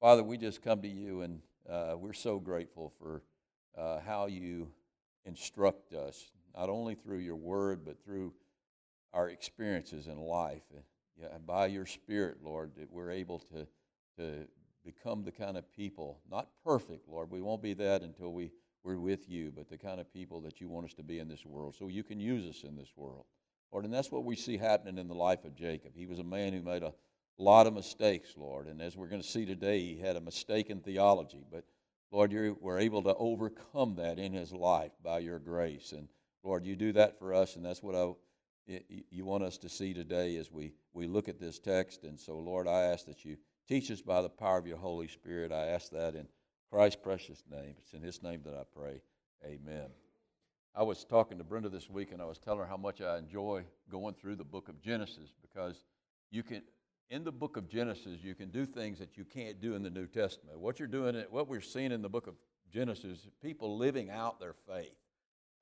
Father, we just come to you and uh, we're so grateful for uh, how you instruct us, not only through your word, but through our experiences in life. Yeah, by your Spirit, Lord, that we're able to, to become the kind of people, not perfect, Lord. We won't be that until we, we're with you, but the kind of people that you want us to be in this world so you can use us in this world. Lord, and that's what we see happening in the life of Jacob. He was a man who made a lot of mistakes, Lord. And as we're going to see today, he had a mistaken theology. But Lord, you were able to overcome that in his life by your grace. And Lord, you do that for us, and that's what I, you want us to see today as we, we look at this text. And so, Lord, I ask that you teach us by the power of your Holy Spirit. I ask that in Christ's precious name. It's in his name that I pray. Amen. I was talking to Brenda this week, and I was telling her how much I enjoy going through the book of Genesis because you can in the book of Genesis, you can do things that you can't do in the New Testament. What you're doing, what we're seeing in the book of Genesis, people living out their faith.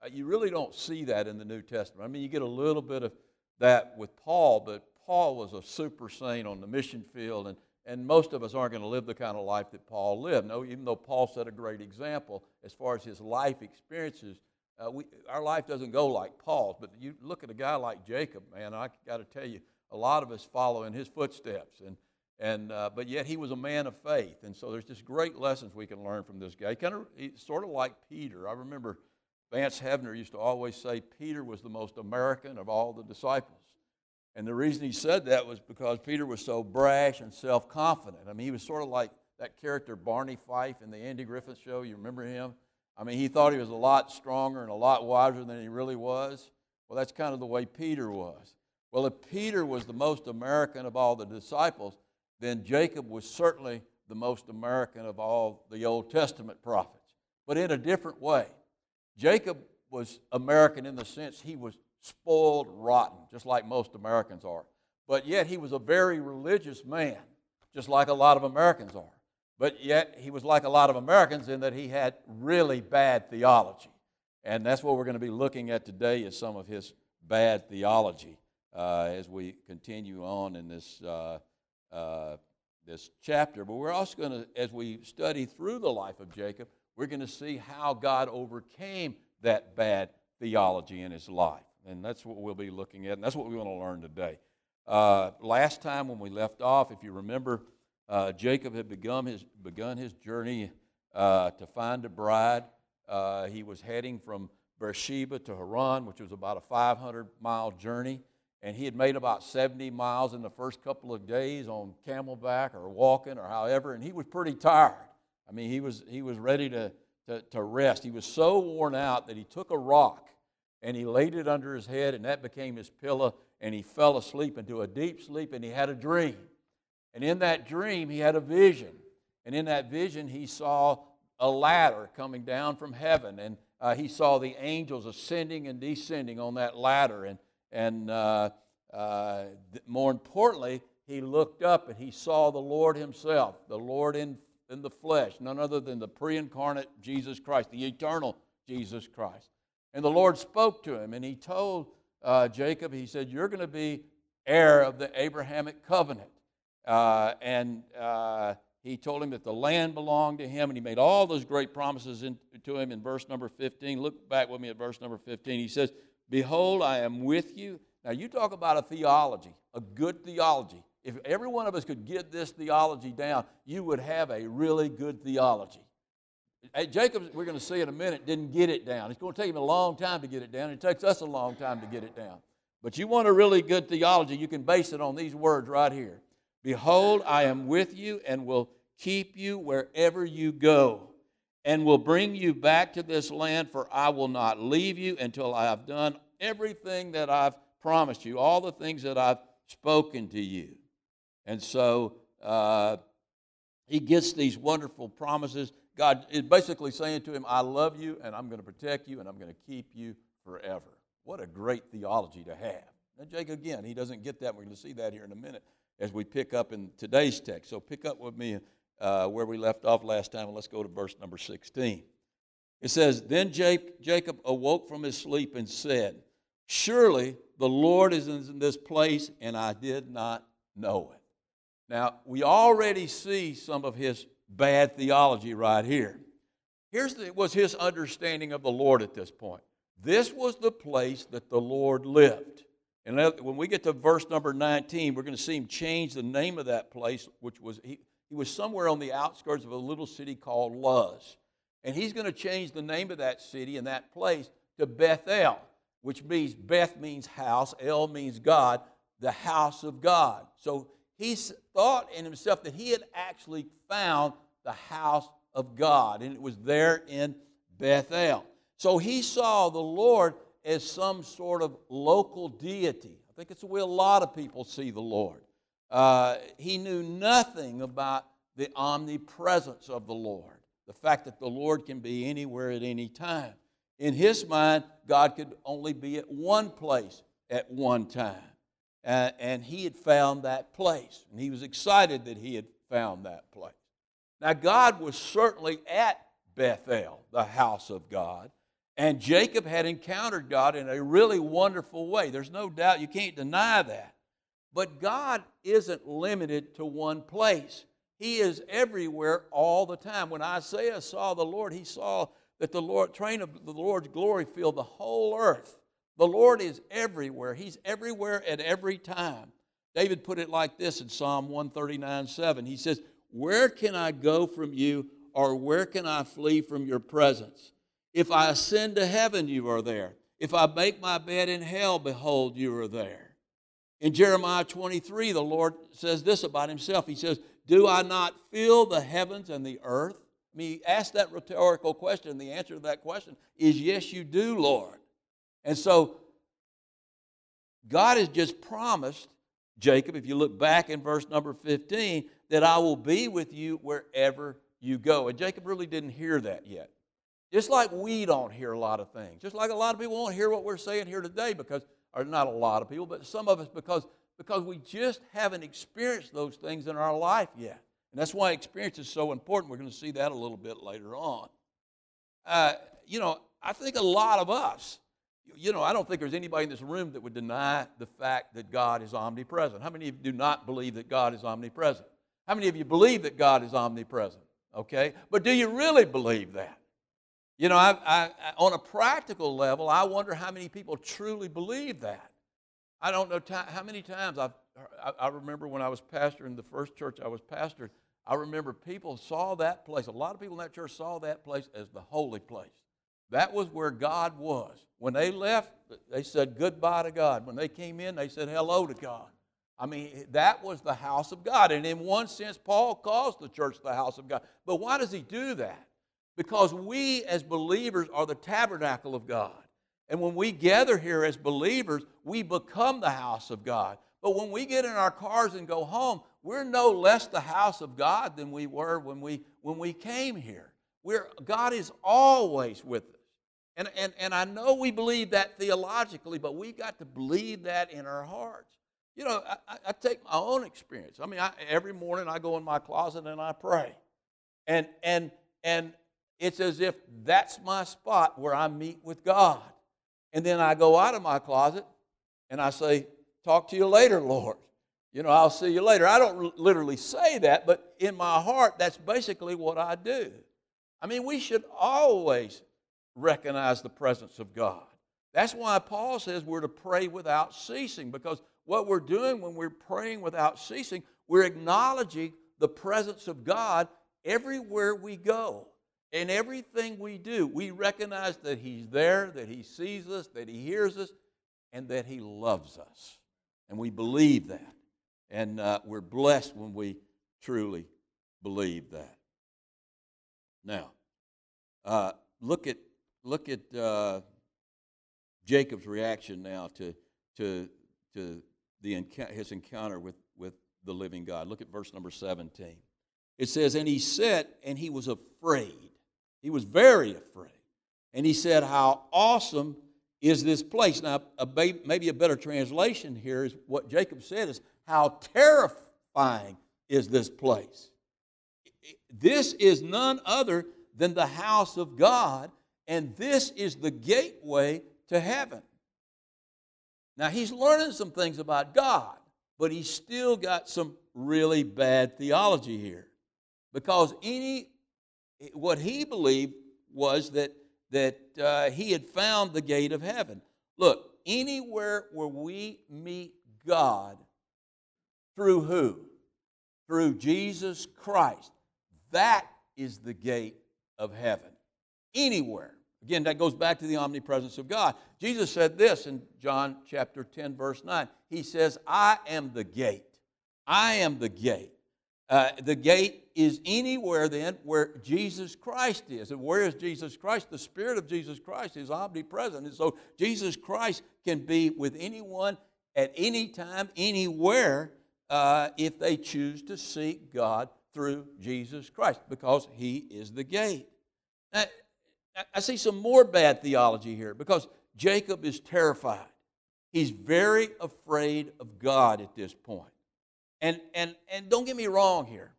Uh, you really don't see that in the New Testament. I mean, you get a little bit of that with Paul, but Paul was a super saint on the mission field, and, and most of us aren't going to live the kind of life that Paul lived. No, even though Paul set a great example as far as his life experiences, uh, we, our life doesn't go like Paul's. But you look at a guy like Jacob, man, I got to tell you, a lot of us follow in his footsteps. And, and, uh, but yet he was a man of faith. And so there's just great lessons we can learn from this guy. Kind of sort of like Peter. I remember Vance Havner used to always say Peter was the most American of all the disciples. And the reason he said that was because Peter was so brash and self confident. I mean, he was sort of like that character Barney Fife in the Andy Griffith show. You remember him? I mean, he thought he was a lot stronger and a lot wiser than he really was. Well, that's kind of the way Peter was. Well, if Peter was the most American of all the disciples, then Jacob was certainly the most American of all the Old Testament prophets, but in a different way. Jacob was American in the sense he was spoiled rotten, just like most Americans are. But yet he was a very religious man, just like a lot of Americans are. But yet he was like a lot of Americans in that he had really bad theology. And that's what we're going to be looking at today is some of his bad theology uh, as we continue on in this, uh, uh, this chapter. But we're also going to, as we study through the life of Jacob, we're going to see how God overcame that bad theology in his life. And that's what we'll be looking at, and that's what we want to learn today. Uh, last time when we left off, if you remember, uh, Jacob had begun his, begun his journey uh, to find a bride. he was heading from Beersheba to Haran, which was about a 500 mile journey and he had made about 70 miles in the first couple of days on camelback or walking or however, and he was pretty tired. I mean, he was, he was ready to, to, to rest. He was so worn out that he took a rock and he laid it under his head, and that became his pillow, and he fell asleep into a deep sleep, and he had a dream. And in that dream, he had a vision. And in that vision, he saw a ladder coming down from heaven, and uh, he saw the angels ascending and descending on that ladder. And and uh, uh, more importantly, he looked up and he saw the Lord himself, the Lord in, in the flesh, none other than the pre incarnate Jesus Christ, the eternal Jesus Christ. And the Lord spoke to him and he told uh, Jacob, he said, You're going to be heir of the Abrahamic covenant. Uh, and uh, he told him that the land belonged to him, and he made all those great promises in, to him in verse number 15. Look back with me at verse number 15. He says, Behold, I am with you. Now, you talk about a theology, a good theology. If every one of us could get this theology down, you would have a really good theology. Hey, Jacob, we're going to see in a minute, didn't get it down. It's going to take him a long time to get it down. It takes us a long time to get it down. But you want a really good theology, you can base it on these words right here Behold, I am with you and will keep you wherever you go and will bring you back to this land, for I will not leave you until I have done everything that I've promised you, all the things that I've spoken to you. And so uh, he gets these wonderful promises. God is basically saying to him, I love you, and I'm going to protect you, and I'm going to keep you forever. What a great theology to have. Now, Jake, again, he doesn't get that. We're going to see that here in a minute as we pick up in today's text. So pick up with me uh, where we left off last time. Let's go to verse number 16. It says, Then Jacob awoke from his sleep and said, Surely the Lord is in this place, and I did not know it. Now, we already see some of his bad theology right here. Here's the, was his understanding of the Lord at this point. This was the place that the Lord lived. And when we get to verse number 19, we're going to see him change the name of that place, which was, he, he was somewhere on the outskirts of a little city called Luz. And he's going to change the name of that city and that place to Bethel, which means Beth means house, El means God, the house of God. So he thought in himself that he had actually found the house of God, and it was there in Bethel. So he saw the Lord as some sort of local deity. I think it's the way a lot of people see the Lord. Uh, he knew nothing about the omnipresence of the Lord, the fact that the Lord can be anywhere at any time. In his mind, God could only be at one place at one time. Uh, and he had found that place. And he was excited that he had found that place. Now, God was certainly at Bethel, the house of God. And Jacob had encountered God in a really wonderful way. There's no doubt, you can't deny that. But God isn't limited to one place. He is everywhere all the time. When Isaiah saw the Lord, he saw that the Lord, train of the Lord's glory filled the whole earth. The Lord is everywhere. He's everywhere at every time. David put it like this in Psalm 139 7. He says, Where can I go from you, or where can I flee from your presence? If I ascend to heaven, you are there. If I make my bed in hell, behold, you are there. In Jeremiah 23, the Lord says this about himself. He says, Do I not fill the heavens and the earth? I mean, ask that rhetorical question. The answer to that question is yes, you do, Lord. And so, God has just promised Jacob, if you look back in verse number 15, that I will be with you wherever you go. And Jacob really didn't hear that yet. Just like we don't hear a lot of things. Just like a lot of people won't hear what we're saying here today because, or not a lot of people, but some of us because, because we just haven't experienced those things in our life yet. And that's why experience is so important. We're going to see that a little bit later on. Uh, you know, I think a lot of us, you know, I don't think there's anybody in this room that would deny the fact that God is omnipresent. How many of you do not believe that God is omnipresent? How many of you believe that God is omnipresent? Okay? But do you really believe that? You know, I, I, on a practical level, I wonder how many people truly believe that. I don't know t- how many times I've, I, I remember when I was pastor in the first church I was pastor, I remember people saw that place. A lot of people in that church saw that place as the holy place. That was where God was. When they left, they said goodbye to God. When they came in, they said hello to God. I mean, eh, that was the house of God. And in one sense, Paul calls the church the house of God. But why does he do that? Because we as believers are the tabernacle of God. And when we gather here as believers, we become the house of God. But when we get in our cars and go home, we're no less the house of God than we were when we, when we came here. We're, God is always with us. And, and, and I know we believe that theologically, but we've got to believe that in our hearts. You know, I, I take my own experience. I mean, I, every morning I go in my closet and I pray. And, and, and it's as if that's my spot where I meet with God. And then I go out of my closet and I say, Talk to you later, Lord. You know, I'll see you later. I don't literally say that, but in my heart, that's basically what I do. I mean, we should always recognize the presence of God. That's why Paul says we're to pray without ceasing, because what we're doing when we're praying without ceasing, we're acknowledging the presence of God everywhere we go. In everything we do, we recognize that He's there, that He sees us, that He hears us, and that He loves us. And we believe that. And uh, we're blessed when we truly believe that. Now, uh, look at, look at uh, Jacob's reaction now to, to, to the, his encounter with, with the living God. Look at verse number 17. It says, And he said, and he was afraid. He was very afraid. And he said, How awesome is this place? Now, a maybe a better translation here is what Jacob said is, How terrifying is this place? This is none other than the house of God, and this is the gateway to heaven. Now, he's learning some things about God, but he's still got some really bad theology here. Because any what he believed was that that uh, he had found the gate of heaven. Look, anywhere where we meet God through who? Through Jesus Christ. That is the gate of heaven. Anywhere. Again, that goes back to the omnipresence of God. Jesus said this in John chapter 10, verse 9. He says, I am the gate. I am the gate. Uh, the gate is anywhere then where Jesus Christ is. And where is Jesus Christ? The Spirit of Jesus Christ is omnipresent. And so Jesus Christ can be with anyone at any time, anywhere, uh, if they choose to seek God through Jesus Christ, because He is the gate. Now, I see some more bad theology here because Jacob is terrified. He's very afraid of God at this point. And, and, and don't get me wrong here.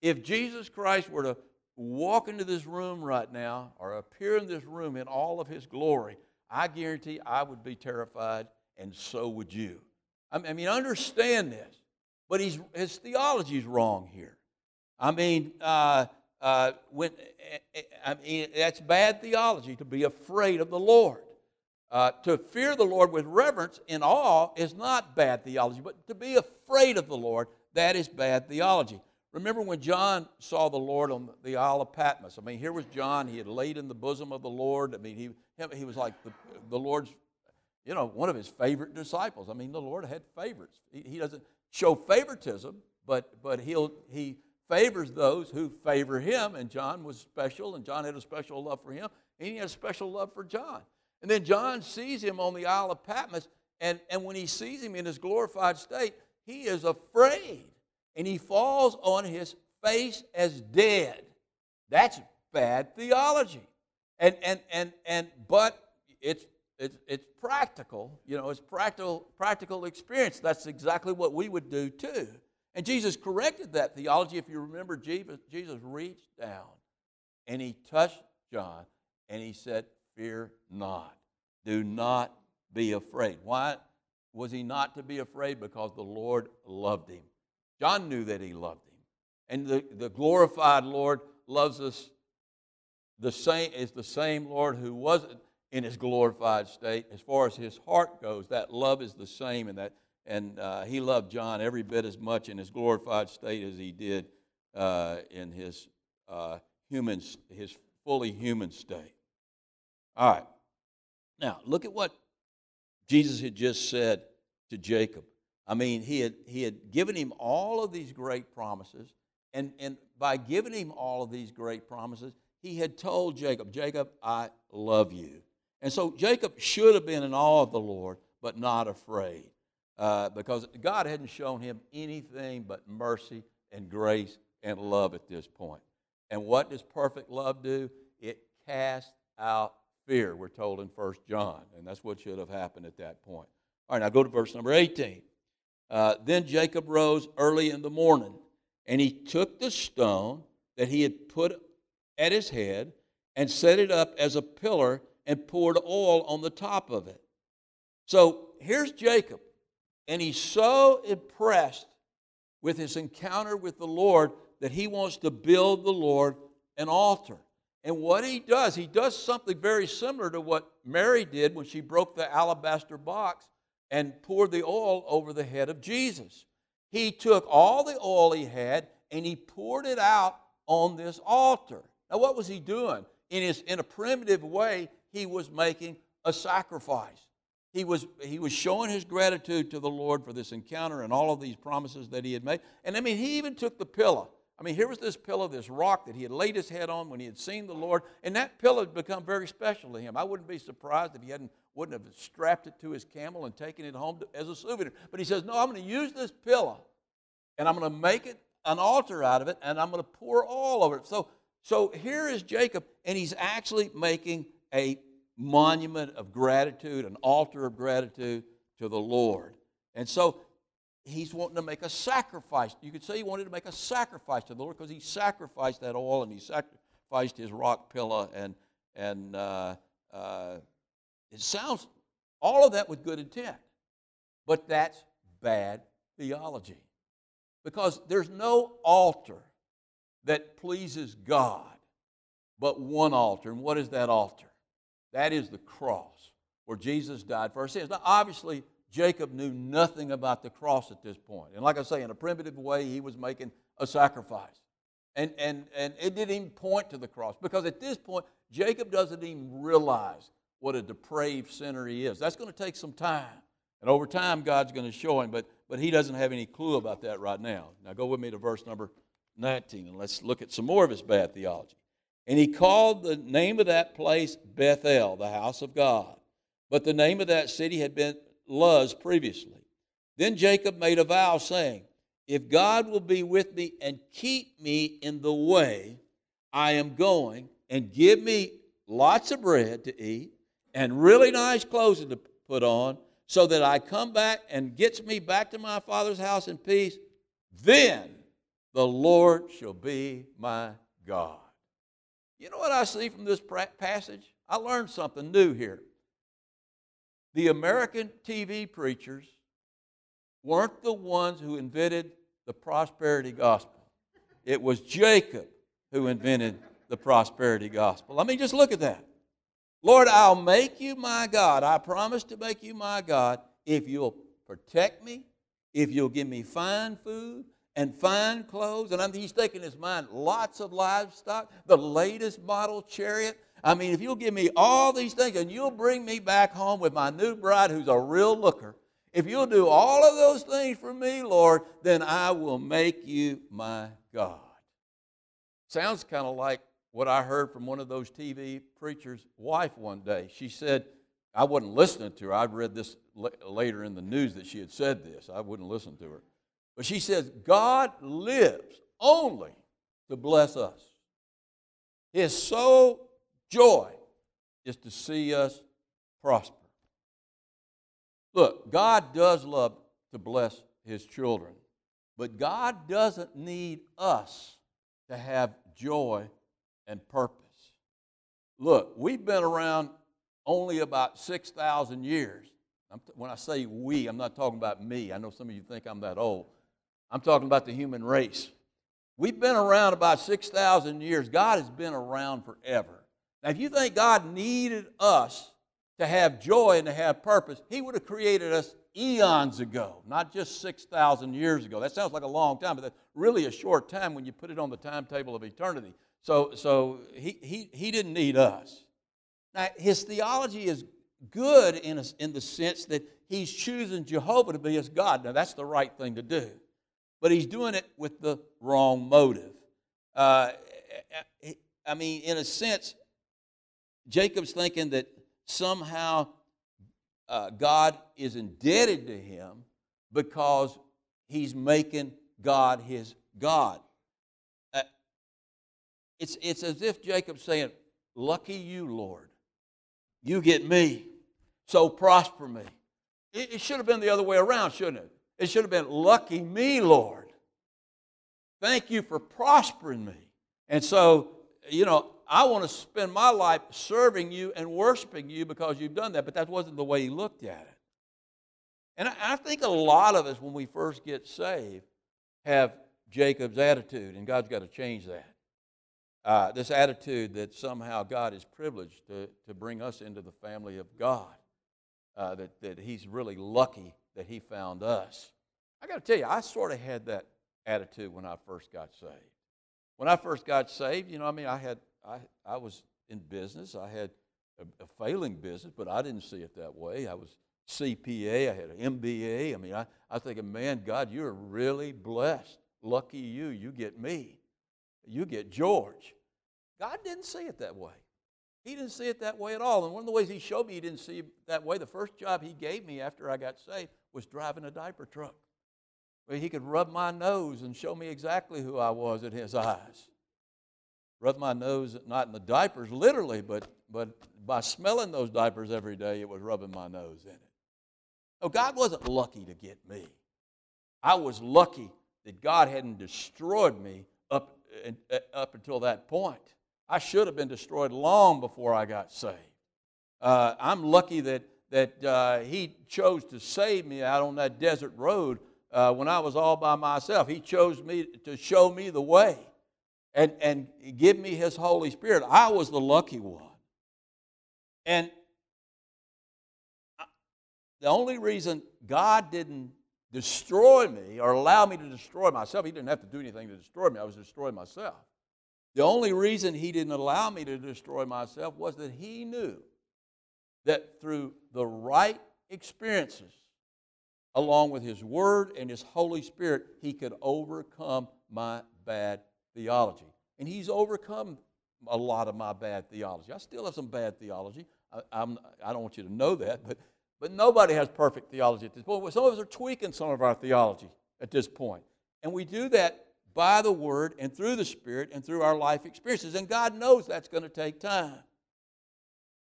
If Jesus Christ were to walk into this room right now or appear in this room in all of his glory, I guarantee I would be terrified, and so would you. I mean, understand this, but he's, his theology is wrong here. I mean, uh, uh, when, eh, eh, I mean, that's bad theology to be afraid of the Lord. Uh, to fear the Lord with reverence and awe is not bad theology, but to be afraid of the Lord, that is bad theology. Remember when John saw the Lord on the Isle of Patmos? I mean, here was John. He had laid in the bosom of the Lord. I mean, he, he was like the, the Lord's, you know, one of his favorite disciples. I mean, the Lord had favorites. He, he doesn't show favoritism, but, but he'll, he favors those who favor him. And John was special, and John had a special love for him, and he had a special love for John. And then John sees him on the Isle of Patmos, and, and when he sees him in his glorified state, he is afraid. And he falls on his face as dead. That's bad theology. And, and, and, and, but it's, it's, it's practical, you know, it's practical, practical experience. That's exactly what we would do too. And Jesus corrected that theology. If you remember, Jesus, Jesus reached down and he touched John and he said, Fear not. Do not be afraid. Why was he not to be afraid? Because the Lord loved him. John knew that he loved him. And the, the glorified Lord loves us the same is the same Lord who wasn't in his glorified state. As far as his heart goes, that love is the same, and that and uh, he loved John every bit as much in his glorified state as he did uh, in his uh, human, his fully human state. All right. Now, look at what Jesus had just said to Jacob. I mean, he had, he had given him all of these great promises, and, and by giving him all of these great promises, he had told Jacob, Jacob, I love you. And so Jacob should have been in awe of the Lord, but not afraid, uh, because God hadn't shown him anything but mercy and grace and love at this point. And what does perfect love do? It casts out fear, we're told in First John. And that's what should have happened at that point. All right, now go to verse number 18. Uh, then Jacob rose early in the morning, and he took the stone that he had put at his head and set it up as a pillar and poured oil on the top of it. So here's Jacob, and he's so impressed with his encounter with the Lord that he wants to build the Lord an altar. And what he does, he does something very similar to what Mary did when she broke the alabaster box and poured the oil over the head of Jesus. He took all the oil he had and he poured it out on this altar. Now, what was he doing? In, his, in a primitive way, he was making a sacrifice. He was, he was showing his gratitude to the Lord for this encounter and all of these promises that he had made. And I mean, he even took the pillow I mean, here was this pillow, this rock that he had laid his head on when he had seen the Lord, and that pillow had become very special to him. I wouldn't be surprised if he hadn't wouldn't have strapped it to his camel and taken it home to, as a souvenir. But he says, "No, I'm going to use this pillow, and I'm going to make it an altar out of it, and I'm going to pour all over it." So, so here is Jacob, and he's actually making a monument of gratitude, an altar of gratitude to the Lord. And so he's wanting to make a sacrifice. You could say he wanted to make a sacrifice to the Lord because he sacrificed that all and he sacrificed his rock pillar. And, and uh, uh, it sounds, all of that with good intent. But that's bad theology. Because there's no altar that pleases God but one altar. And what is that altar? That is the cross where Jesus died for our sins. Now, obviously, Jacob knew nothing about the cross at this point. And like I say, in a primitive way, he was making a sacrifice. And, and, and it didn't even point to the cross because at this point, Jacob doesn't even realize what a depraved sinner he is. That's going to take some time. And over time, God's going to show him, but, but he doesn't have any clue about that right now. Now, go with me to verse number 19, and let's look at some more of his bad theology. And he called the name of that place Bethel, the house of God. But the name of that city had been Luz previously. Then Jacob made a vow, saying, If God will be with me and keep me in the way I am going, and give me lots of bread to eat, and really nice clothes to put on, so that I come back and gets me back to my father's house in peace, then the Lord shall be my God. You know what I see from this passage? I learned something new here. The American TV preachers weren't the ones who invented the prosperity gospel. It was Jacob who invented the prosperity gospel. I mean, just look at that. Lord, I'll make you my God. I promise to make you my God if you'll protect me, if you'll give me fine food, and fine clothes. And I he's taking his mind lots of livestock, the latest model chariot. I mean, if you'll give me all these things and you'll bring me back home with my new bride who's a real looker, if you'll do all of those things for me, Lord, then I will make you my God. Sounds kind of like what I heard from one of those TV preachers' wife one day. She said, I wasn't listening to her. I'd read this later in the news that she had said this. I wouldn't listen to her. But she says, God lives only to bless us. His sole joy is to see us prosper. Look, God does love to bless His children, but God doesn't need us to have joy and purpose. Look, we've been around only about 6,000 years. When I say we, I'm not talking about me. I know some of you think I'm that old. I'm talking about the human race. We've been around about 6,000 years. God has been around forever. Now, if you think God needed us to have joy and to have purpose, He would have created us eons ago, not just 6,000 years ago. That sounds like a long time, but that's really a short time when you put it on the timetable of eternity. So, so he, he, he didn't need us. Now, his theology is good in, a, in the sense that he's choosing Jehovah to be his God. Now, that's the right thing to do but he's doing it with the wrong motive. Uh, I mean, in a sense, Jacob's thinking that somehow uh, God is indebted to him because he's making God his God. Uh, it's, it's as if Jacob's saying, Lucky you, Lord. You get me, so prosper me. It, it should have been the other way around, shouldn't it? It should have been, Lucky me, Lord. Thank you for prospering me. And so, you know, I want to spend my life serving you and worshiping you because you've done that. But that wasn't the way he looked at it. And I think a lot of us, when we first get saved, have Jacob's attitude, and God's got to change that. Uh, this attitude that somehow God is privileged to, to bring us into the family of God, uh, that, that He's really lucky that he found us. I got to tell you, I sort of had that attitude when I first got saved. When I first got saved, you know, I mean, I had, I, I was in business. I had a, a failing business, but I didn't see it that way. I was CPA. I had an MBA. I mean, I, I thinking, man, God, you're really blessed. Lucky you. You get me. You get George. God didn't see it that way. He didn't see it that way at all. And one of the ways he showed me he didn't see it that way, the first job he gave me after I got saved was driving a diaper truck. Where he could rub my nose and show me exactly who I was in his eyes. Rub my nose, not in the diapers literally, but, but by smelling those diapers every day, it was rubbing my nose in it. Oh, God wasn't lucky to get me. I was lucky that God hadn't destroyed me up, uh, up until that point. I should have been destroyed long before I got saved. Uh, I'm lucky that, that uh, He chose to save me out on that desert road uh, when I was all by myself. He chose me to show me the way and, and give me His Holy Spirit. I was the lucky one. And the only reason God didn't destroy me or allow me to destroy myself, He didn't have to do anything to destroy me. I was destroying myself. The only reason He didn't allow me to destroy myself was that He knew that through the right experiences, along with His Word and His Holy Spirit, He could overcome my bad theology. And He's overcome a lot of my bad theology. I still have some bad theology. I, I'm, I don't want you to know that, but, but nobody has perfect theology at this point. Some of us are tweaking some of our theology at this point. And we do that by the Word and through the Spirit and through our life experiences. And God knows that's going to take time.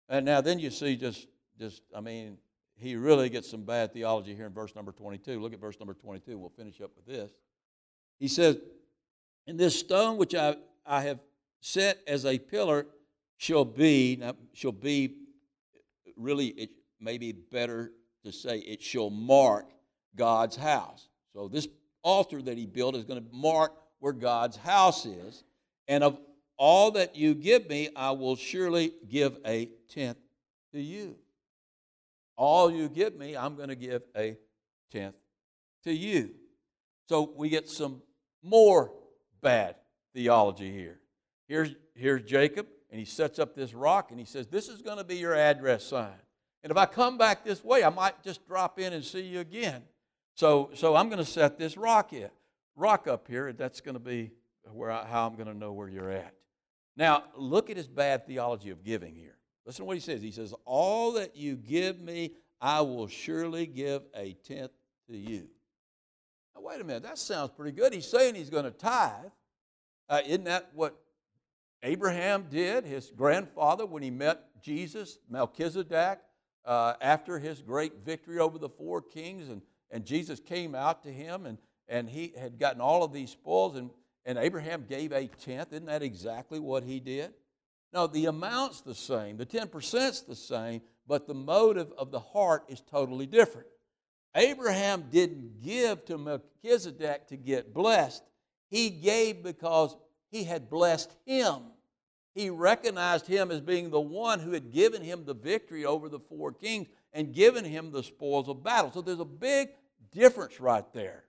And now then you see just, just I mean, he really gets some bad theology here in verse number 22. Look at verse number 22. We'll finish up with this. He says, And this stone which I, I have set as a pillar shall be, now, shall be, really, it may be better to say, it shall mark God's house. So this altar that he built is going to mark where God's house is. And of all that you give me, I will surely give a tenth to you. All you give me, I'm going to give a tenth to you. So we get some more bad theology here. Here's, here's Jacob, and he sets up this rock, and he says, This is going to be your address sign. And if I come back this way, I might just drop in and see you again. So, so I'm going to set this rock in, rock up here. That's going to be where I, how I'm going to know where you're at. Now, look at his bad theology of giving here. Listen to what he says. He says, All that you give me, I will surely give a tenth to you. Now, wait a minute. That sounds pretty good. He's saying he's going to tithe. Uh, isn't that what Abraham did, his grandfather, when he met Jesus, Melchizedek, uh, after his great victory over the four kings? And, and Jesus came out to him, and, and he had gotten all of these spoils, and, and Abraham gave a tenth. Isn't that exactly what he did? No, the amount's the same, the 10%'s the same, but the motive of the heart is totally different. Abraham didn't give to Melchizedek to get blessed, he gave because he had blessed him. He recognized him as being the one who had given him the victory over the four kings and given him the spoils of battle. So there's a big difference right there.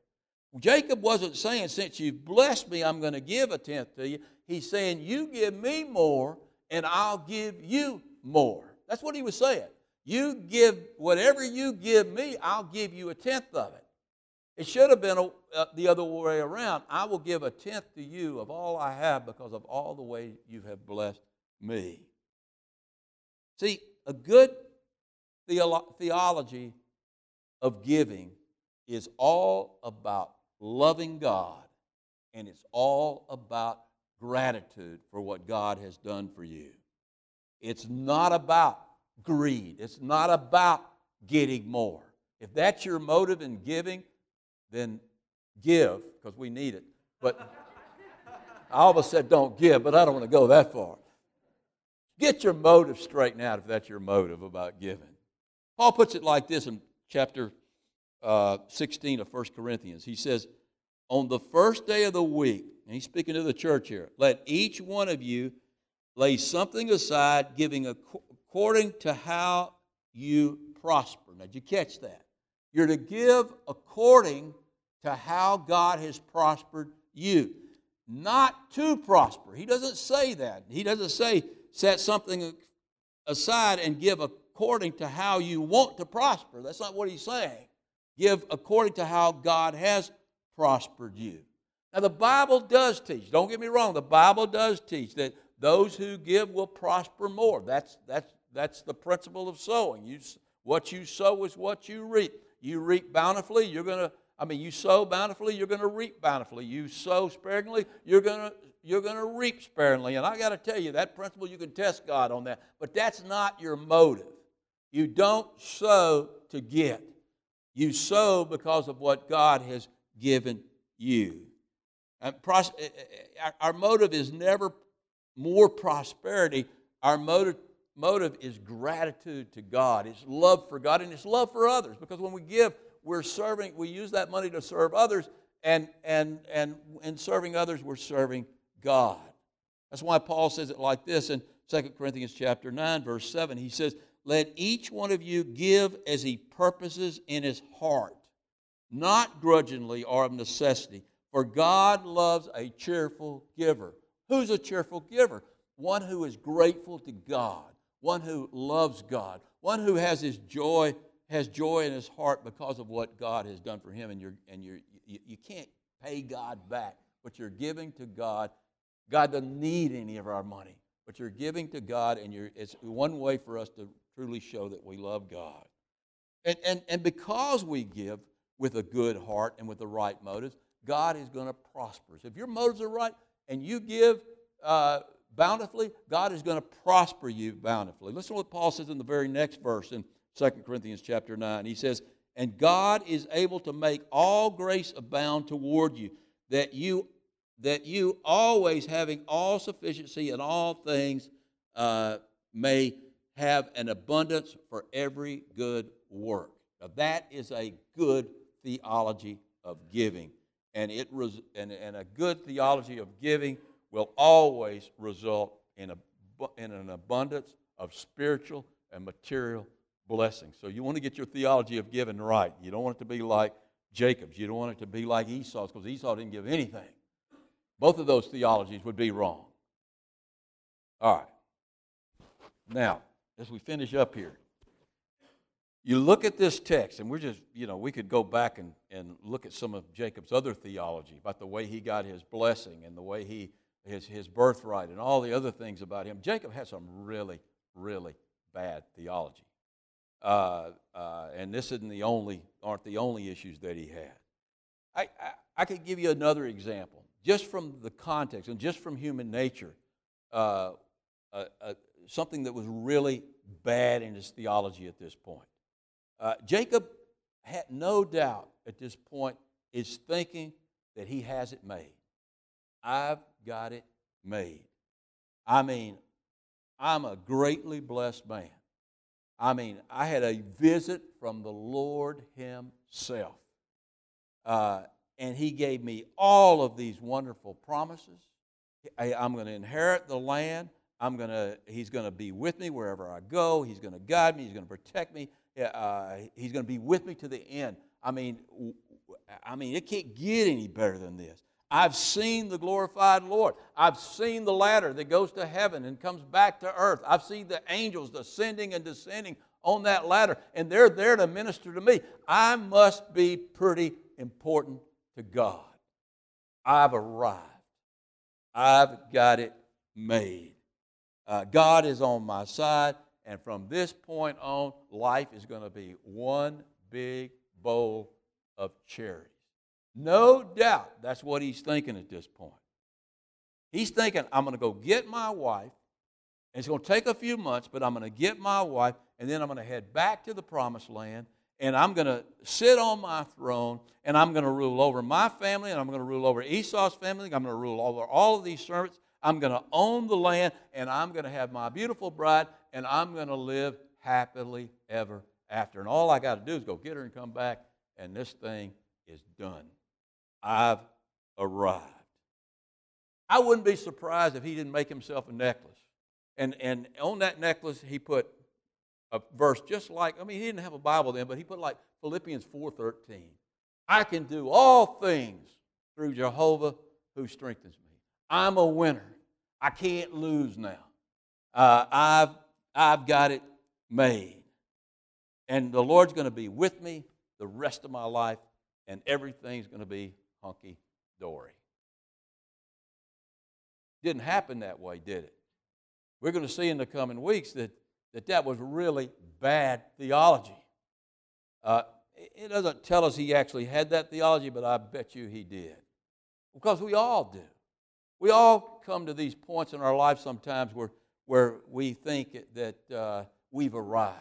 Jacob wasn't saying, Since you've blessed me, I'm going to give a tenth to you. He's saying, You give me more, and I'll give you more. That's what he was saying. You give whatever you give me, I'll give you a tenth of it. It should have been a, uh, the other way around. I will give a tenth to you of all I have because of all the way you have blessed me. See, a good theolo- theology of giving is all about loving God and it's all about gratitude for what God has done for you. It's not about greed, it's not about getting more. If that's your motive in giving, then give because we need it. But I almost said don't give, but I don't want to go that far. Get your motive straightened out if that's your motive about giving. Paul puts it like this in chapter uh, 16 of 1 Corinthians. He says, On the first day of the week, and he's speaking to the church here. Let each one of you lay something aside, giving according to how you prosper. Now, did you catch that? You're to give according to how God has prospered you, not to prosper. He doesn't say that. He doesn't say set something aside and give according to how you want to prosper. That's not what he's saying. Give according to how God has prospered you. Now, the Bible does teach, don't get me wrong, the Bible does teach that those who give will prosper more. That's, that's, that's the principle of sowing. You, what you sow is what you reap. You reap bountifully, you're going to, I mean, you sow bountifully, you're going to reap bountifully. You sow sparingly, you're going to you're going to reap sparingly. And I got to tell you, that principle, you can test God on that. But that's not your motive. You don't sow to get, you sow because of what God has given you. And pros- eh, eh, eh, our motive is never more prosperity. Our motive, motive is gratitude to God. It's love for God and it's love for others. Because when we give, we're serving, we use that money to serve others, and, and, and in serving others, we're serving God. That's why Paul says it like this in 2 Corinthians chapter 9, verse 7. He says, Let each one of you give as he purposes in his heart, not grudgingly or of necessity, for God loves a cheerful giver. Who's a cheerful giver? One who is grateful to God, one who loves God, one who has his joy, has joy in his heart because of what God has done for him, and you're and you're you, you can't pay God back, but you're giving to God. God doesn't need any of our money, but you're giving to God, and you're, it's one way for us to truly show that we love God. And, and, and because we give with a good heart and with the right motives, God is going to prosper us. If your motives are right and you give uh, bountifully, God is going to prosper you bountifully. Listen to what Paul says in the very next verse in 2 Corinthians chapter 9. He says, And God is able to make all grace abound toward you, that you that you always having all sufficiency in all things uh, may have an abundance for every good work. Now that is a good theology of giving, and it res- and, and a good theology of giving will always result in, a, in an abundance of spiritual and material blessings. So you want to get your theology of giving right. You don't want it to be like Jacob's. You don't want it to be like Esau's because Esau didn't give anything. Both of those theologies would be wrong. All right. Now, as we finish up here, you look at this text, and we're just, you know, we could go back and, and look at some of Jacob's other theology about the way he got his blessing and the way he, his, his birthright and all the other things about him. Jacob had some really, really bad theology. Uh, uh, and this isn't the only, aren't the only issues that he had. I, I, I could give you another example, just from the context and just from human nature, uh, uh, uh something that was really bad in his theology at this point. Uh, Jacob had no doubt at this point is thinking that he has it made. I've got it made. I mean, I'm a greatly blessed man. I mean, I had a visit from the Lord Himself. Uh, and He gave me all of these wonderful promises. I, I'm going to inherit the land. I'm going to, he's going to be with me wherever I go. He's going to guide me. He's going to protect me. Uh, he's going to be with me to the end. I mean, I mean, it can't get any better than this. I've seen the glorified Lord. I've seen the ladder that goes to heaven and comes back to earth. I've seen the angels ascending and descending on that ladder, and they're there to minister to me. I must be pretty important to God. I've arrived. I've got it made. Uh, God is on my side. And from this point on, life is going to be one big bowl of cherries. No doubt that's what he's thinking at this point. He's thinking, I'm going to go get my wife. And it's going to take a few months, but I'm going to get my wife, and then I'm going to head back to the promised land, and I'm going to sit on my throne, and I'm going to rule over my family, and I'm going to rule over Esau's family, and I'm going to rule over all of these servants. I'm going to own the land, and I'm going to have my beautiful bride, and I'm going to live happily ever after. And all I got to do is go get her and come back, and this thing is done. I've arrived. I wouldn't be surprised if he didn't make himself a necklace. And, and on that necklace, he put a verse just like, I mean, he didn't have a Bible then, but he put like Philippians 4.13. I can do all things through Jehovah who strengthens me. I'm a winner. I can't lose now. Uh, I've I've got it made. And the Lord's going to be with me the rest of my life, and everything's going to be hunky dory. Didn't happen that way, did it? We're going to see in the coming weeks that that, that was really bad theology. Uh, it doesn't tell us he actually had that theology, but I bet you he did. Because we all do. We all come to these points in our life sometimes where where we think that uh, we've arrived.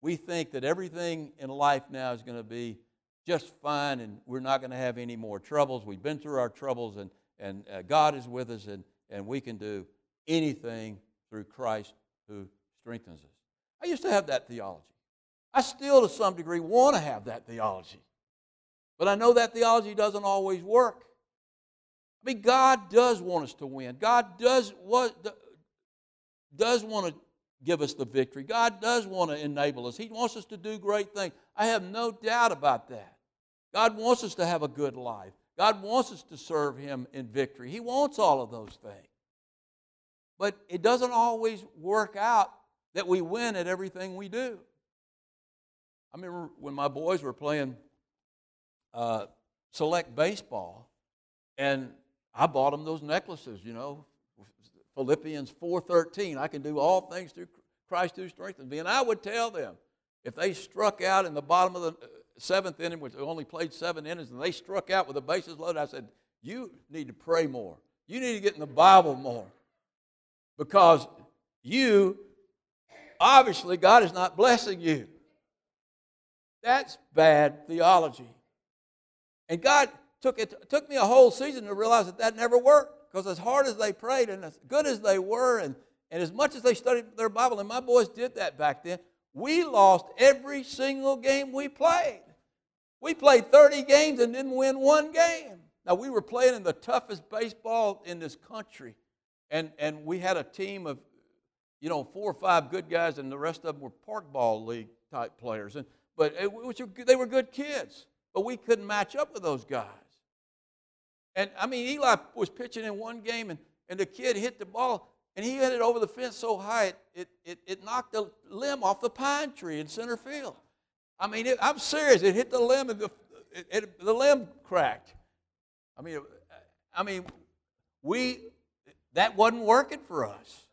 We think that everything in life now is going to be just fine and we're not going to have any more troubles. We've been through our troubles and, and uh, God is with us and, and we can do anything through Christ who strengthens us. I used to have that theology. I still, to some degree, want to have that theology. But I know that theology doesn't always work. I mean, God does want us to win. God does, what, does want to give us the victory. God does want to enable us. He wants us to do great things. I have no doubt about that. God wants us to have a good life. God wants us to serve Him in victory. He wants all of those things. But it doesn't always work out that we win at everything we do. I remember when my boys were playing uh, select baseball, and I bought them those necklaces, you know, Philippians 4.13, I can do all things through Christ who strengthens me. And I would tell them, if they struck out in the bottom of the uh, seventh inning, which only played seven innings, and they struck out with the bases loaded, I said, you need to pray more. You need to get in the Bible more. Because you, obviously, God is not blessing you. That's bad theology. And God took it took me a whole season to realize that that never worked. Because as hard as they prayed and as good as they were, and, and as much as they studied their Bible, and my boys did that back then, we lost every single game we played. We played 30 games and didn't win one game. Now, we were playing in the toughest baseball in this country, and, and we had a team of, you know, four or five good guys, and the rest of them were park ball league type players. And, but it, which they were good kids, but we couldn't match up with those guys. And I mean, Eli was pitching in one game, and, and the kid hit the ball, and he hit it over the fence so high, it, it, it knocked the limb off the pine tree in center field. I mean, it, I'm serious. It hit the limb, and the, it, it, the limb cracked. I mean, I mean, we that wasn't working for us.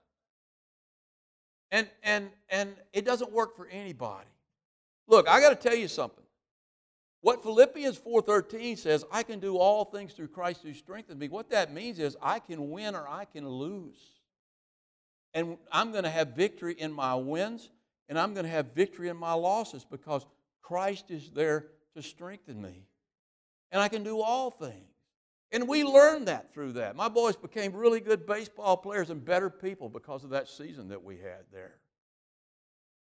And and and it doesn't work for anybody. Look, I got to tell you something. What Philippians 4:13 says, I can do all things through Christ who strengthens me. What that means is I can win or I can lose. And I'm going to have victory in my wins and I'm going to have victory in my losses because Christ is there to strengthen me. And I can do all things. And we learned that through that. My boys became really good baseball players and better people because of that season that we had there.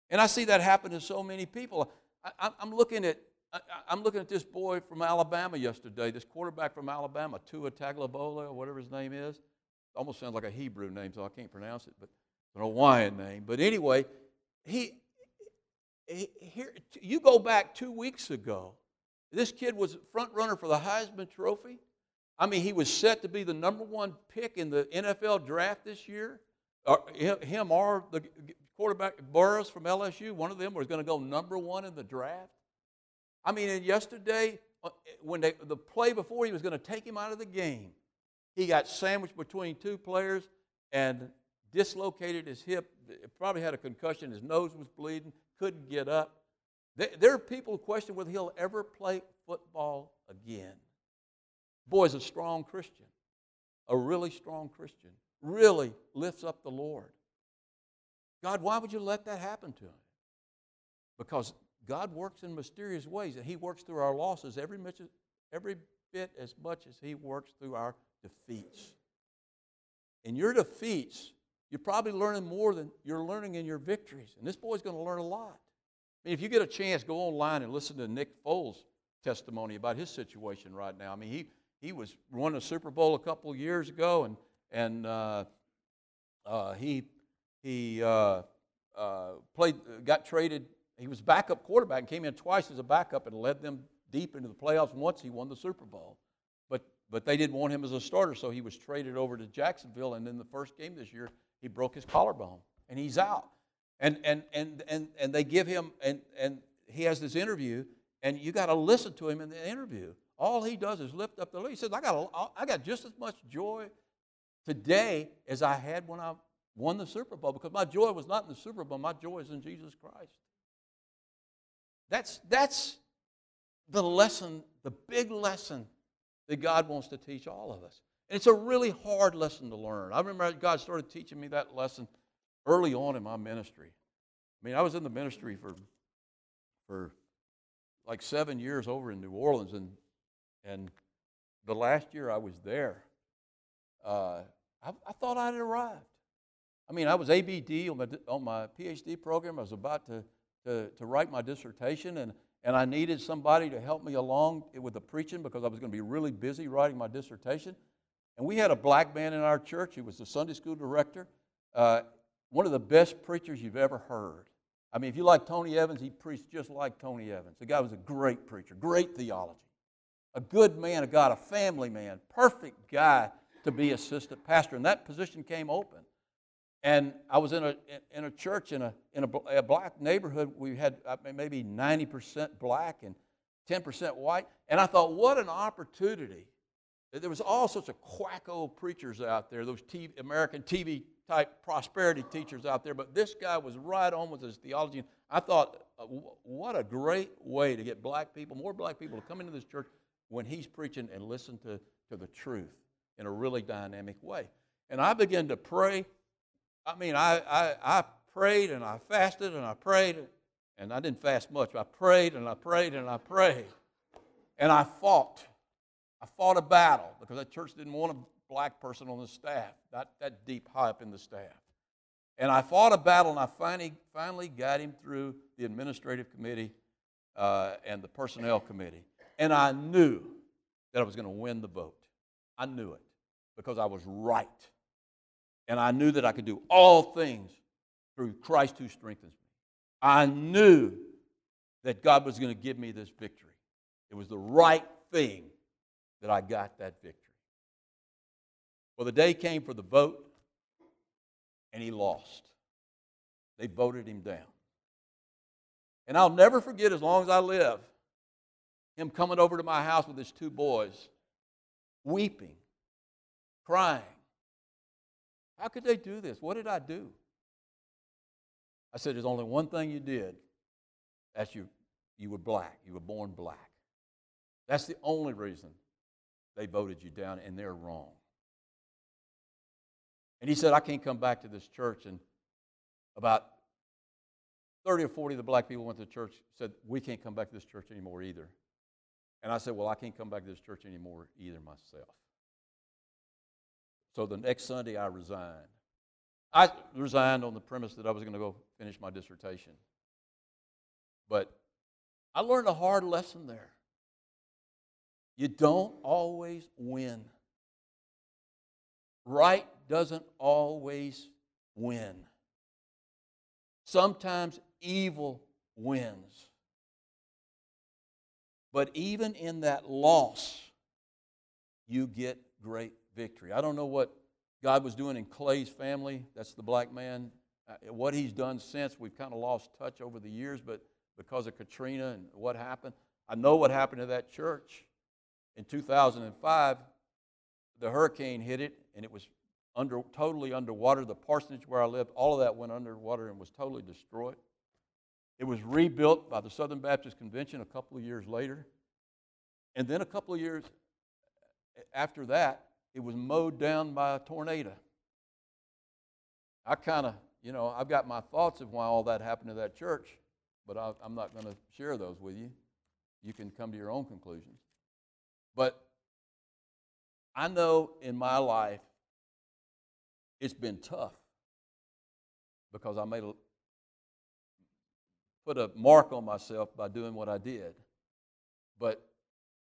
And I see that happen to so many people. I, am looking at I, am looking at this boy from Alabama yesterday, this quarterback from Alabama, Tua Tagovailoa, or whatever his name is. Almost sounds like a Hebrew name, so I can't pronounce it, but an Hawaiian name. But anyway, he, he here you go back two weeks ago. This kid was front runner for the Heisman Trophy. I mean, he was set to be the number one pick in the NFL draft this year. Or him or the quarterback Burris from LSU, one of them was going to go number one in the draft. I mean, yesterday, uh, when they, the play before he was going to take him out of the game, he got sandwiched between two players and dislocated his hip. Probably had a concussion. His nose was bleeding. Couldn't get up. There are people who question whether he'll ever play football again. Boy's a strong Christian, a really strong Christian. Really lifts up the Lord. God, why would you let that happen to him? Because God works in mysterious ways, and He works through our losses every, every bit as much as He works through our defeats. In your defeats, you're probably learning more than you're learning in your victories. And this boy's going to learn a lot. I mean, if you get a chance, go online and listen to Nick Foles' testimony about his situation right now. I mean, he, he was won a Super Bowl a couple years ago, and, and uh, uh, he, he uh, uh played, got traded he was backup quarterback and came in twice as a backup and led them deep into the playoffs. Once he won the Super Bowl. But, but they didn't want him as a starter, so he was traded over to Jacksonville. And in the first game this year, he broke his collarbone and he's out. And, and, and, and, and they give him, and, and he has this interview, and you got to listen to him in the interview. All he does is lift up the Lord. He says, I got, a, I got just as much joy today as I had when I won the Super Bowl because my joy was not in the Super Bowl, my joy is in Jesus Christ. That's, that's the lesson, the big lesson that God wants to teach all of us. And it's a really hard lesson to learn. I remember God started teaching me that lesson early on in my ministry. I mean, I was in the ministry for, for like seven years over in New Orleans, and, and the last year I was there, uh, I, I, thought I'd arrived. I mean, I was ABD on my, on my PhD program. I was about to to, to write my dissertation, and, and I needed somebody to help me along with the preaching because I was going to be really busy writing my dissertation. And we had a black man in our church who was the Sunday school director, uh, one of the best preachers you've ever heard. I mean, if you like Tony Evans, he preached just like Tony Evans. The guy was a great preacher, great theology, a good man of God, a family man, perfect guy to be assistant pastor. And that position came open. And I was in a, in a church in, a, in a, a black neighborhood. We had maybe 90% black and 10% white. And I thought, what an opportunity. There was all sorts of quacko preachers out there, those TV, American TV type prosperity teachers out there, but this guy was right on with his theology. And I thought, uh, what a great way to get black people, more black people to come into this church when he's preaching and listen to, to the truth in a really dynamic way. And I began to pray I mean, I, I, I prayed and I fasted and I prayed, and I didn't fast much. I prayed and I prayed and I prayed. And I fought. I fought a battle because that church didn't want a black person on the staff, not that deep high up in the staff. And I fought a battle and I finally, finally got him through the administrative committee uh, and the personnel committee. And I knew that I was going to win the vote. I knew it because I was right. And I knew that I could do all things through Christ who strengthens me. I knew that God was going to give me this victory. It was the right thing that I got that victory. Well, the day came for the vote, and he lost. They voted him down. And I'll never forget, as long as I live, him coming over to my house with his two boys, weeping, crying, how could they do this? What did I do? I said, There's only one thing you did. That's you, you were black. You were born black. That's the only reason they voted you down, and they're wrong. And he said, I can't come back to this church. And about 30 or 40 of the black people went to the church, said, We can't come back to this church anymore either. And I said, Well, I can't come back to this church anymore either myself. So the next Sunday, I resigned. I resigned on the premise that I was going to go finish my dissertation. But I learned a hard lesson there. You don't always win. Right doesn't always win. Sometimes evil wins. But even in that loss, you get great victory. I don't know what God was doing in Clay's family. That's the black man. Uh, what he's done since, we've kind of lost touch over the years, but because of Katrina and what happened, I know what happened to that church. In 2005, the hurricane hit it, and it was under, totally underwater. The parsonage where I lived, all of that went underwater and was totally destroyed. It was rebuilt by the Southern Baptist Convention a couple of years later. And then a couple of years after that, it was mowed down by a tornado. I kind of, you know, I've got my thoughts of why all that happened to that church, but I, am not going to share those with you. You can come to your own conclusions. But I know in my life it's been tough because I made a, put a mark on myself by doing what I did. But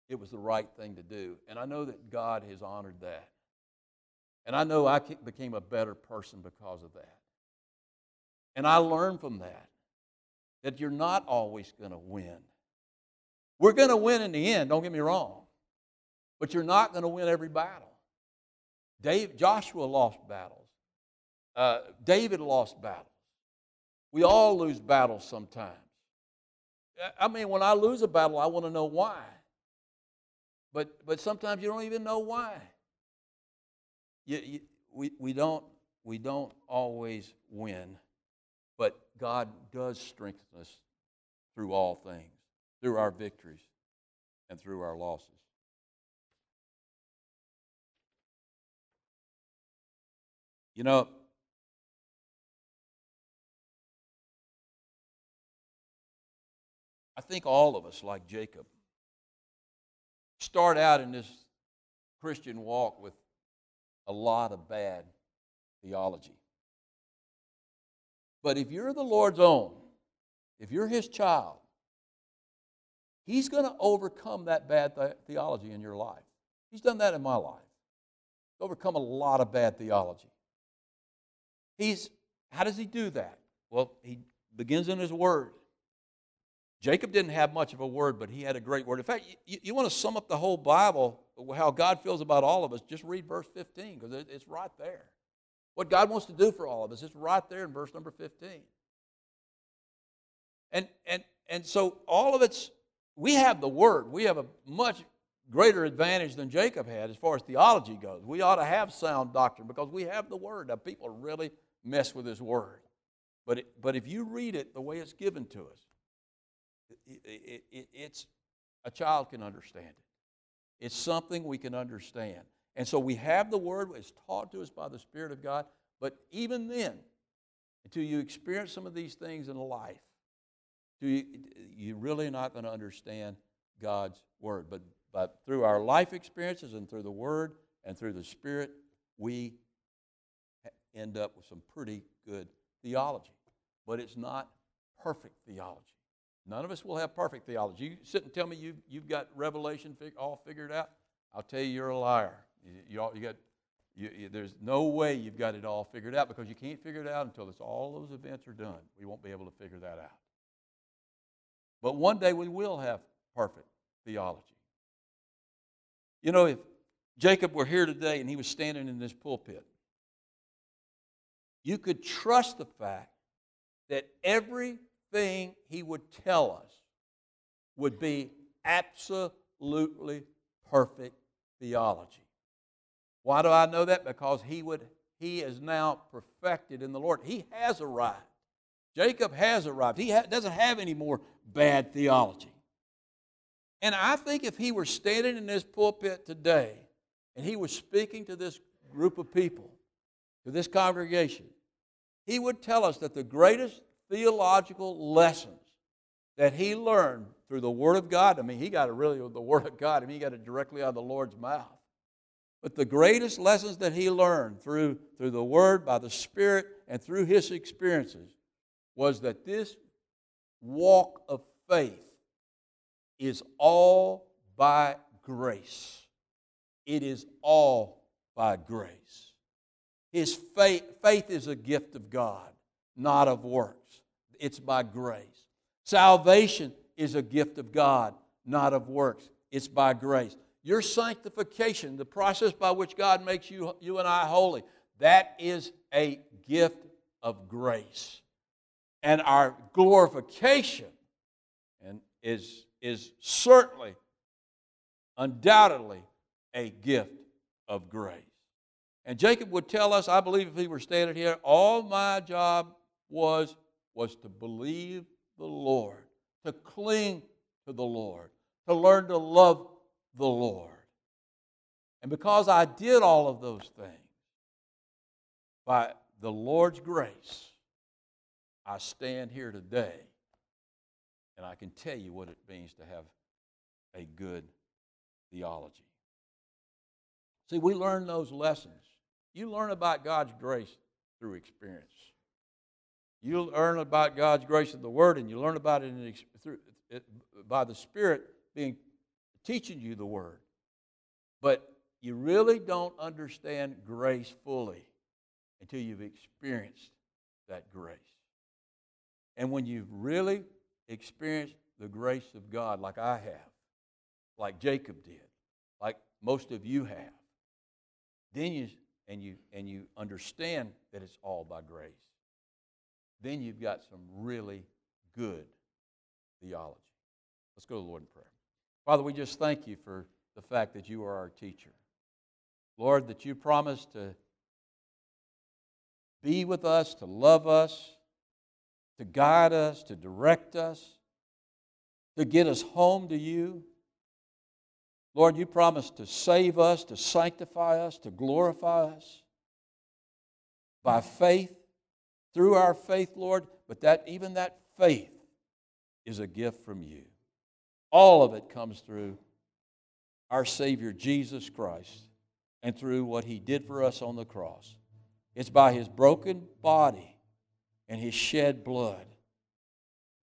it was the right thing to do. And I know that God has honored that. And I know I became a better person because of that. And I learned from that that you're not always going to win. We're going to win in the end, don't get me wrong. But you're not going to win every battle. Dave, Joshua lost battles. Uh, David lost battles. We all lose battles sometimes. I mean, when I lose a battle, I want to know why. But, but sometimes you don't even know why. You, you, we, we, don't, we don't always win, but God does strengthen us through all things, through our victories and through our losses. You know, I think all of us, like Jacob, start out in this Christian walk with a lot of bad theology. But if you're the Lord's own, if you're his child, he's going to overcome that bad th- theology in your life. He's done that in my life. Overcome a lot of bad theology. He's how does he do that? Well, he begins in his word. Jacob didn't have much of a word, but he had a great word. In fact, you, you want to sum up the whole Bible, how God feels about all of us, just read verse 15 because it, it's right there. What God wants to do for all of us, it's right there in verse number 15. And, and, and so all of it's, we have the word. We have a much greater advantage than Jacob had as far as theology goes. We ought to have sound doctrine because we have the word. Now, people really mess with his word. But, it, but if you read it the way it's given to us, it, it, it's a child can understand it. It's something we can understand. And so we have the word, it's taught to us by the Spirit of God. But even then, until you experience some of these things in life, you, you're really not going to understand God's word. But, but through our life experiences and through the word and through the Spirit, we end up with some pretty good theology. But it's not perfect theology. None of us will have perfect theology. You sit and tell me you've, you've got Revelation fig- all figured out. I'll tell you you're a liar. You, you, all, you got, you, there's no way you've got it all figured out because you can't figure it out until all those events are done. We won't be able to figure that out. But one day we will have perfect theology. You know, if Jacob were here today and he was standing in this pulpit, you could trust the fact that every thing he would tell us would be absolutely perfect theology. Why do I know that? Because he would he is now perfected in the Lord. He has arrived. Jacob has arrived. He ha- doesn't have any more bad theology. And I think if he were standing in this pulpit today and he was speaking to this group of people, to this congregation, he would tell us that the greatest theological lessons that he learned through the Word of God. I mean, he got it really with the Word of God. I mean, he got it directly out of the Lord's mouth. But the greatest lessons that he learned through, through the Word, by the Spirit, and through his experiences was that this walk of faith is all by grace. It is all by grace. His faith, faith is a gift of God, not of works it's by grace. Salvation is a gift of God, not of works. It's by grace. Your sanctification, the process by which God makes you, you and I holy, that is a gift of grace. And our glorification and is, is certainly, undoubtedly, a gift of grace. And Jacob would tell us, I believe if he were standing here, all my job was was to believe the Lord, to cling to the Lord, to learn to love the Lord. And because I did all of those things, by the Lord's grace, I stand here today and I can tell you what it means to have a good theology. See, we learn those lessons. You learn about God's grace through experience. You learn about God's grace in the Word, and you learn about it, in, through, it by the Spirit being teaching you the Word. But you really don't understand grace fully until you've experienced that grace. And when you've really experienced the grace of God, like I have, like Jacob did, like most of you have, then you and you and you understand that it's all by grace then you've got some really good theology. Let's go to the Lord in prayer. Father, we just thank you for the fact that you are our teacher. Lord, that you promise to be with us, to love us, to guide us, to direct us, to get us home to you. Lord, you promise to save us, to sanctify us, to glorify us by faith through our faith, Lord, but that even that faith is a gift from you. All of it comes through our Savior Jesus Christ and through what He did for us on the cross. It's by His broken body and His shed blood,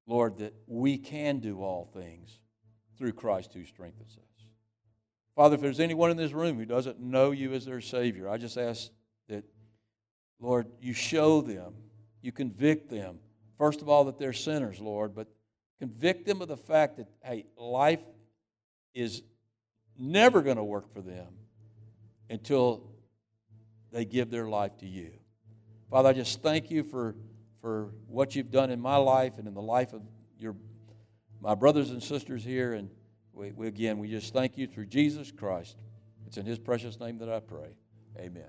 Lord, that we can do all things through Christ who strengthens us. Father, if there's anyone in this room who doesn't know you as their Savior, I just ask that, Lord, you show them, you convict them, first of all, that they're sinners, Lord, but convict them of the fact that, hey, life is never going to work for them until they give their life to you. Father, I just thank you for, for what you've done in my life and in the life of your my brothers and sisters here. And we, we again, we just thank you through Jesus Christ. It's in his precious name that I pray. Amen.